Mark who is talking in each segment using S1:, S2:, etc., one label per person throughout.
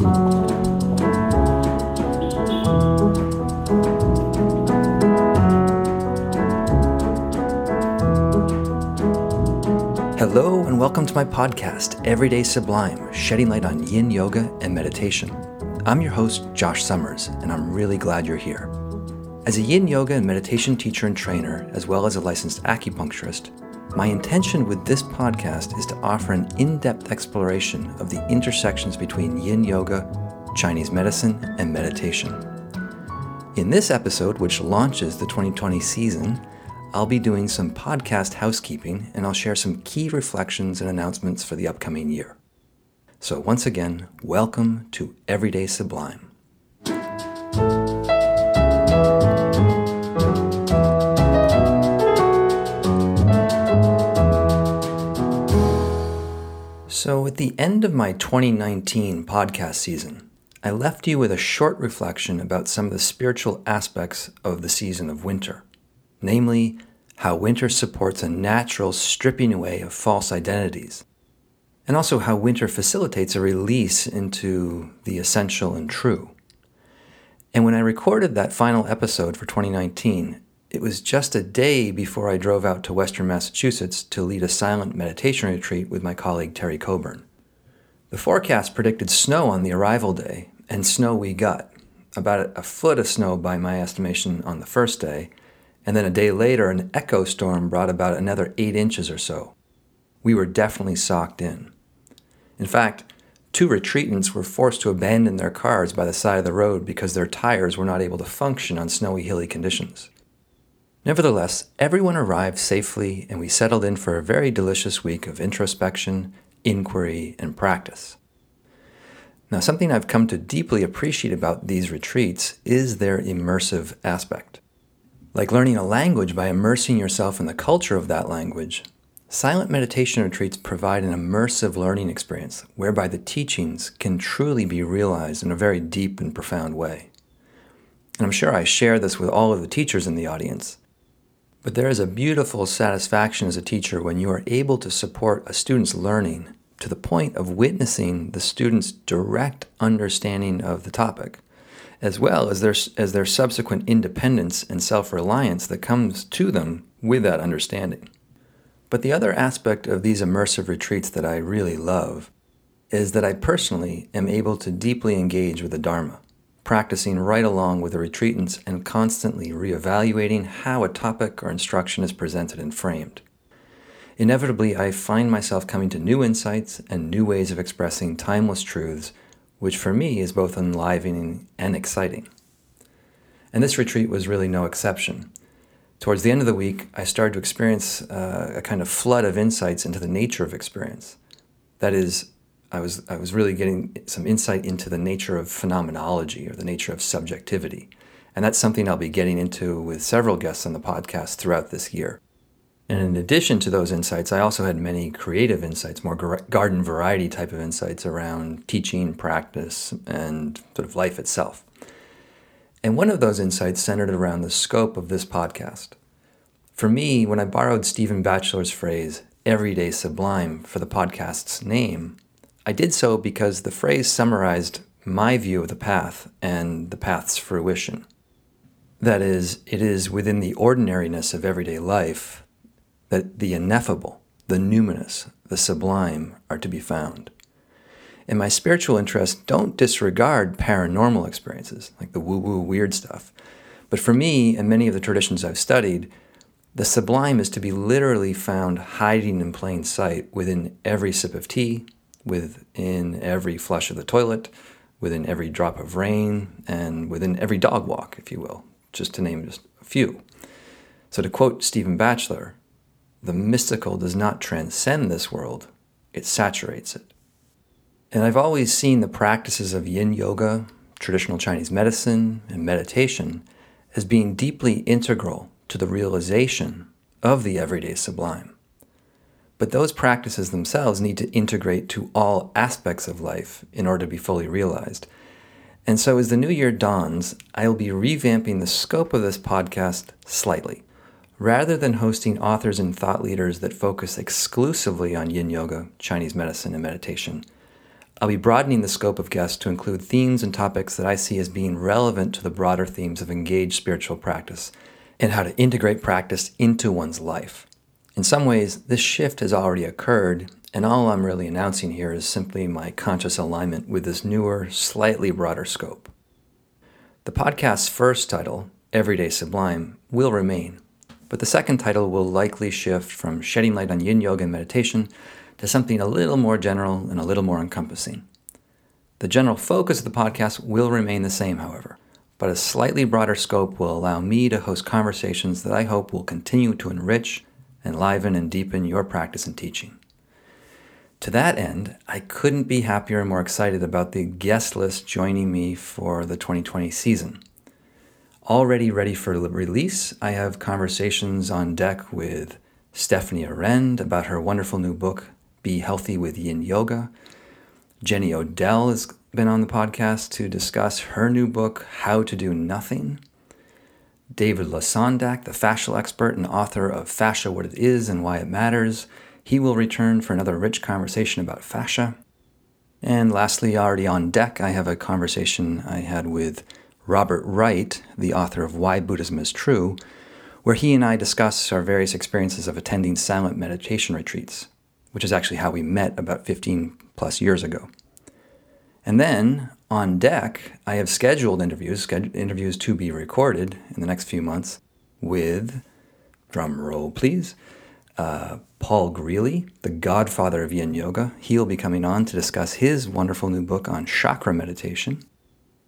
S1: Hello, and welcome to my podcast, Everyday Sublime, shedding light on yin yoga and meditation. I'm your host, Josh Summers, and I'm really glad you're here. As a yin yoga and meditation teacher and trainer, as well as a licensed acupuncturist, my intention with this podcast is to offer an in depth exploration of the intersections between yin yoga, Chinese medicine, and meditation. In this episode, which launches the 2020 season, I'll be doing some podcast housekeeping and I'll share some key reflections and announcements for the upcoming year. So, once again, welcome to Everyday Sublime. So, at the end of my 2019 podcast season, I left you with a short reflection about some of the spiritual aspects of the season of winter, namely, how winter supports a natural stripping away of false identities, and also how winter facilitates a release into the essential and true. And when I recorded that final episode for 2019, it was just a day before I drove out to Western Massachusetts to lead a silent meditation retreat with my colleague Terry Coburn. The forecast predicted snow on the arrival day, and snow we got. About a foot of snow by my estimation on the first day, and then a day later, an echo storm brought about another eight inches or so. We were definitely socked in. In fact, two retreatants were forced to abandon their cars by the side of the road because their tires were not able to function on snowy, hilly conditions. Nevertheless, everyone arrived safely, and we settled in for a very delicious week of introspection, inquiry, and practice. Now, something I've come to deeply appreciate about these retreats is their immersive aspect. Like learning a language by immersing yourself in the culture of that language, silent meditation retreats provide an immersive learning experience whereby the teachings can truly be realized in a very deep and profound way. And I'm sure I share this with all of the teachers in the audience. But there is a beautiful satisfaction as a teacher when you are able to support a student's learning to the point of witnessing the student's direct understanding of the topic, as well as their, as their subsequent independence and self reliance that comes to them with that understanding. But the other aspect of these immersive retreats that I really love is that I personally am able to deeply engage with the Dharma practicing right along with the retreatants and constantly reevaluating how a topic or instruction is presented and framed. Inevitably, I find myself coming to new insights and new ways of expressing timeless truths, which for me is both enlivening and exciting. And this retreat was really no exception. Towards the end of the week, I started to experience uh, a kind of flood of insights into the nature of experience. That is, I was I was really getting some insight into the nature of phenomenology or the nature of subjectivity. And that's something I'll be getting into with several guests on the podcast throughout this year. And in addition to those insights, I also had many creative insights, more garden variety type of insights around teaching, practice, and sort of life itself. And one of those insights centered around the scope of this podcast. For me, when I borrowed Stephen Batchelor's phrase, everyday sublime, for the podcast's name, I did so because the phrase summarized my view of the path and the path's fruition. That is, it is within the ordinariness of everyday life that the ineffable, the numinous, the sublime are to be found. And my spiritual interests don't disregard paranormal experiences, like the woo woo weird stuff. But for me and many of the traditions I've studied, the sublime is to be literally found hiding in plain sight within every sip of tea, within every flush of the toilet, within every drop of rain, and within every dog walk, if you will, just to name just a few. So, to quote Stephen Batchelor, the mystical does not transcend this world, it saturates it. And I've always seen the practices of yin yoga, traditional Chinese medicine, and meditation as being deeply integral to the realization of the everyday sublime. But those practices themselves need to integrate to all aspects of life in order to be fully realized. And so, as the new year dawns, I'll be revamping the scope of this podcast slightly. Rather than hosting authors and thought leaders that focus exclusively on yin yoga, Chinese medicine, and meditation, I'll be broadening the scope of guests to include themes and topics that I see as being relevant to the broader themes of engaged spiritual practice and how to integrate practice into one's life. In some ways, this shift has already occurred, and all I'm really announcing here is simply my conscious alignment with this newer, slightly broader scope. The podcast's first title, Everyday Sublime, will remain, but the second title will likely shift from shedding light on yin yoga and meditation to something a little more general and a little more encompassing. The general focus of the podcast will remain the same, however, but a slightly broader scope will allow me to host conversations that I hope will continue to enrich, enliven, and deepen your practice and teaching. To that end, I couldn't be happier and more excited about the guest list joining me for the 2020 season. Already ready for release, I have conversations on deck with Stefanie Arend about her wonderful new book, be Healthy with Yin Yoga. Jenny Odell has been on the podcast to discuss her new book, How to Do Nothing. David Lesondak, the fascial expert and author of Fascia What It Is and Why It Matters, he will return for another rich conversation about fascia. And lastly, already on deck, I have a conversation I had with Robert Wright, the author of Why Buddhism is True, where he and I discuss our various experiences of attending silent meditation retreats which is actually how we met about 15 plus years ago. And then on deck, I have scheduled interviews, interviews to be recorded in the next few months with, drum roll please, uh, Paul Grilley, the godfather of yin yoga. He'll be coming on to discuss his wonderful new book on chakra meditation.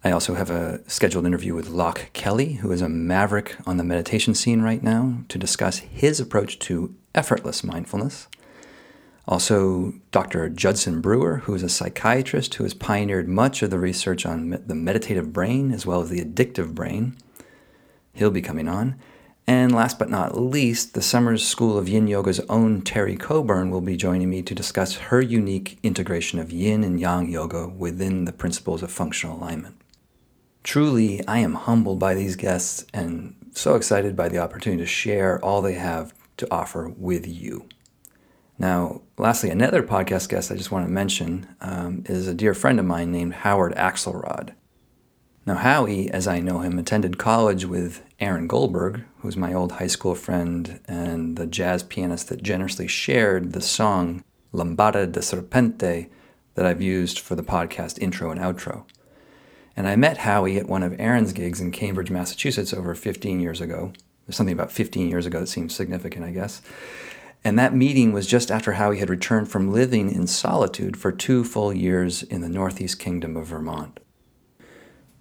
S1: I also have a scheduled interview with Loch Kelly, who is a maverick on the meditation scene right now, to discuss his approach to effortless mindfulness. Also, Dr. Judson Brewer, who is a psychiatrist who has pioneered much of the research on the meditative brain as well as the addictive brain. He'll be coming on. And last but not least, the Summers School of Yin Yoga's own Terry Coburn will be joining me to discuss her unique integration of yin and yang yoga within the principles of functional alignment. Truly, I am humbled by these guests and so excited by the opportunity to share all they have to offer with you. Now, lastly, another podcast guest I just want to mention um, is a dear friend of mine named Howard Axelrod. Now, Howie, as I know him, attended college with Aaron Goldberg, who's my old high school friend and the jazz pianist that generously shared the song Lambada de Serpente that I've used for the podcast intro and outro. And I met Howie at one of Aaron's gigs in Cambridge, Massachusetts over 15 years ago. There's something about 15 years ago that seems significant, I guess. And that meeting was just after Howie had returned from living in solitude for two full years in the Northeast Kingdom of Vermont.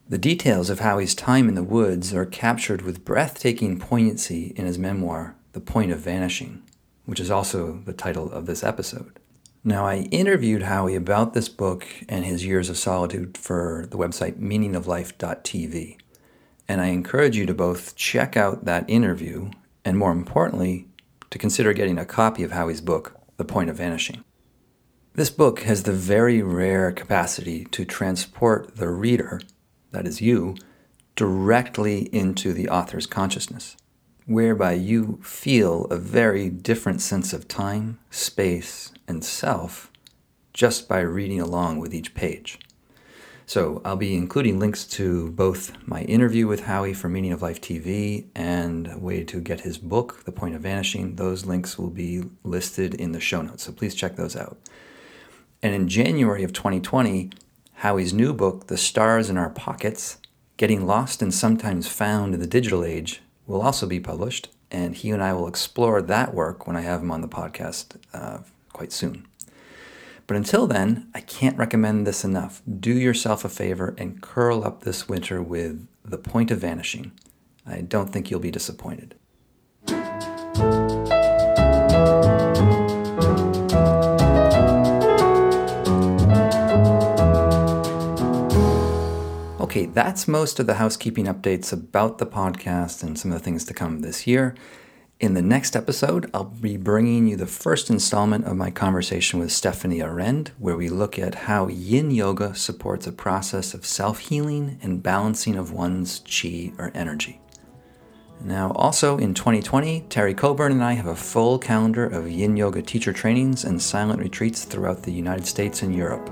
S1: The details of Howie's time in the woods are captured with breathtaking poignancy in his memoir, The Point of Vanishing, which is also the title of this episode. Now, I interviewed Howie about this book and his years of solitude for the website meaningoflife.tv. And I encourage you to both check out that interview and, more importantly, to consider getting a copy of Howie's book, The Point of Vanishing. This book has the very rare capacity to transport the reader, that is you, directly into the author's consciousness, whereby you feel a very different sense of time, space, and self just by reading along with each page. So I'll be including links to both my interview with Howie for Meaning of Life TV and a way to get his book, The Point of Vanishing. Those links will be listed in the show notes, so please check those out. And in January of 2020, Howie's new book, The Stars in Our Pockets Getting Lost and Sometimes Found in the Digital Age, will also be published. And he and I will explore that work when I have him on the podcast uh, quite soon. But until then, I can't recommend this enough. Do yourself a favor and curl up this winter with The Point of Vanishing. I don't think you'll be disappointed. Okay, that's most of the housekeeping updates about the podcast and some of the things to come this year. In the next episode, I'll be bringing you the first installment of my conversation with Stefanie Arend, where we look at how yin yoga supports a process of self healing and balancing of one's chi or energy. Now, also in 2020, Terry Coburn and I have a full calendar of yin yoga teacher trainings and silent retreats throughout the United States and Europe.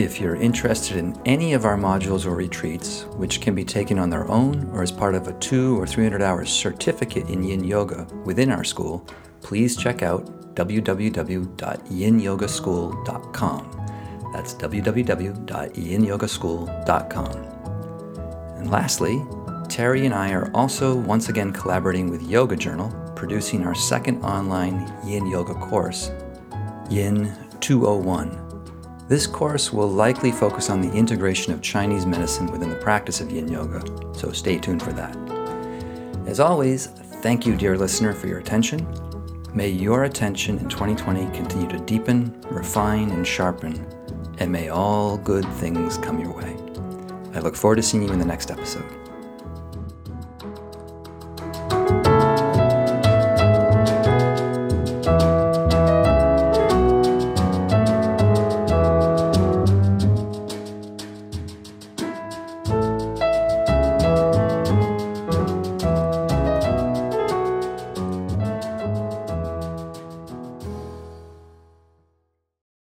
S1: If you're interested in any of our modules or retreats, which can be taken on their own or as part of a two or 300 hour certificate in yin yoga within our school, please check out www.yinyogaschool.com. That's www.yinyogaschool.com. And lastly, Terry and I are also once again collaborating with Yoga Journal, producing our second online Yin Yoga course, Yin 201. This course will likely focus on the integration of Chinese medicine within the practice of Yin Yoga, so stay tuned for that. As always, thank you, dear listener, for your attention. May your attention in 2020 continue to deepen, refine, and sharpen, and may all good things come your way. I look forward to seeing you in the next episode.